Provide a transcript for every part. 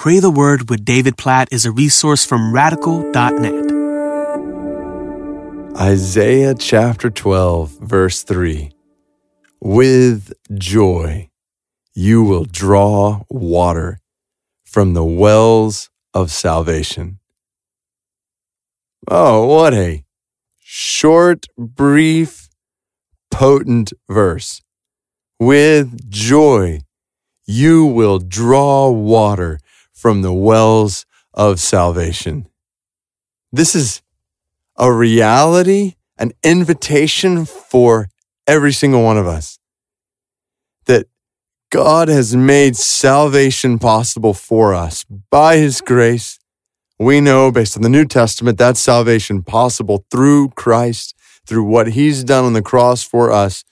Pray the Word with David Platt is a resource from radical.net. Isaiah chapter 12, verse 3. With joy you will draw water from the wells of salvation. Oh, what a short, brief, potent verse. With joy you will draw water from the wells of salvation. This is a reality, an invitation for every single one of us that God has made salvation possible for us by His grace. We know based on the New Testament that salvation possible through Christ, through what He's done on the cross for us.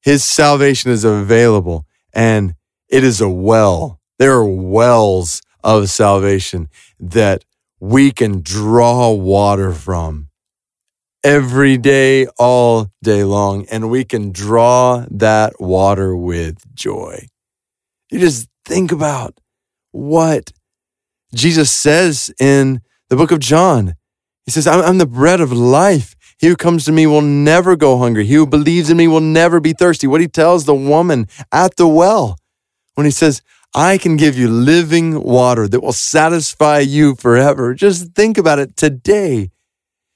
His salvation is available and it is a well there are wells of salvation that we can draw water from every day, all day long, and we can draw that water with joy. You just think about what Jesus says in the book of John. He says, I'm, the bread of life. He who comes to me will never go hungry. He who believes in me will never be thirsty. What he tells the woman at the well when he says, I can give you living water that will satisfy you forever. Just think about it today.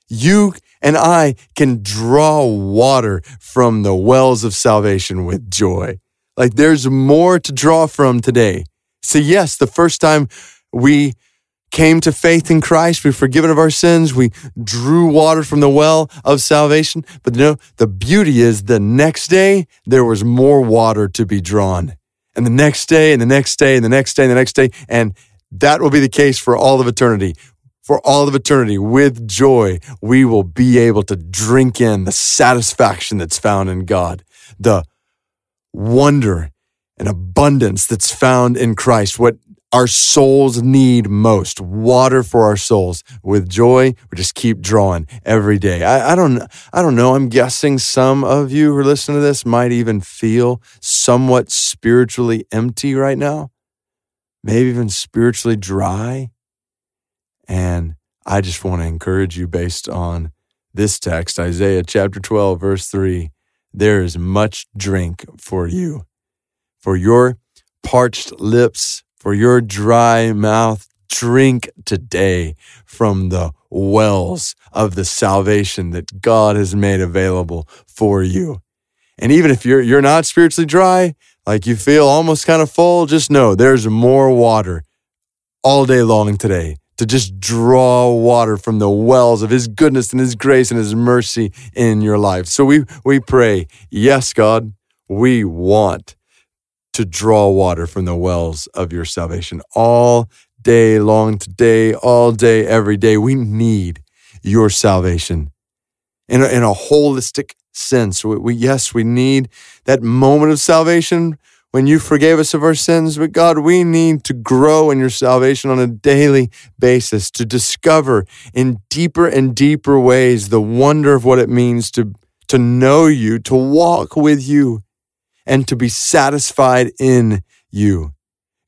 You and I can draw water from the wells of salvation with joy. Like there's more to draw from today. So, yes, the first time we came to faith in Christ, we were forgiven of our sins, we drew water from the well of salvation. But you know, the beauty is the next day there was more water to be drawn and the next day and the next day and the next day and the next day. And that will be the case for all of eternity. For all of eternity, with joy, we will be able to drink in the satisfaction that's found in God, the wonder and abundance that's found in Christ, what our souls need most. Water for our souls. With joy we just keep drawing every day. I, I, don't i don't know. I'm guessing some of you who are listening to this might even feel somewhat spiritually empty right now. Maybe even spiritually dry. And i just want to encourage you based on this text isaiah chapter 12 verse 3 there is much drink for you for your parched lips for your dry mouth. Drink today from the wells of the salvation that God has made available for you. And even if you're, you're not spiritually dry, like you feel almost kind of full, just know there's more water all day long today to just draw water from the wells of his goodness and his grace and his mercy in your life. So we, we pray, yes, God, we want to draw water from the wells of your salvation all day long, today, all day, every day. We need your salvation in a, in a holistic sense. We, we, yes, we need that moment of salvation when you forgave us of our sins. But God, we need to grow in your salvation on a daily basis to discover in deeper and deeper ways the wonder of what it means to, to know you, to walk with you and to be satisfied in you.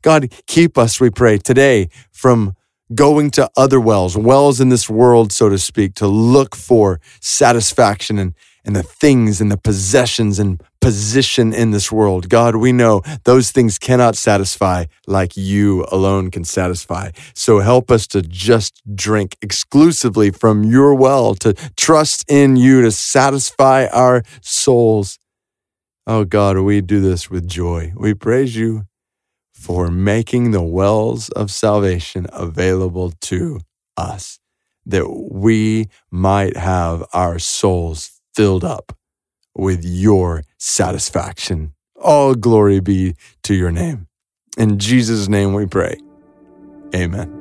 God, keep us, we pray, today from going to other wells, wells in this world, so to speak, to look for satisfaction and, and the things and the possessions and position in this world. God, we know those things cannot satisfy like you alone can satisfy. So help us to just drink exclusively from your well, to trust in you to satisfy our souls. Oh God, we do this with joy. We praise you for making the wells of salvation available to us, that we might have our souls filled up with your satisfaction. All glory be to your name. In Jesus' name we pray. Amen.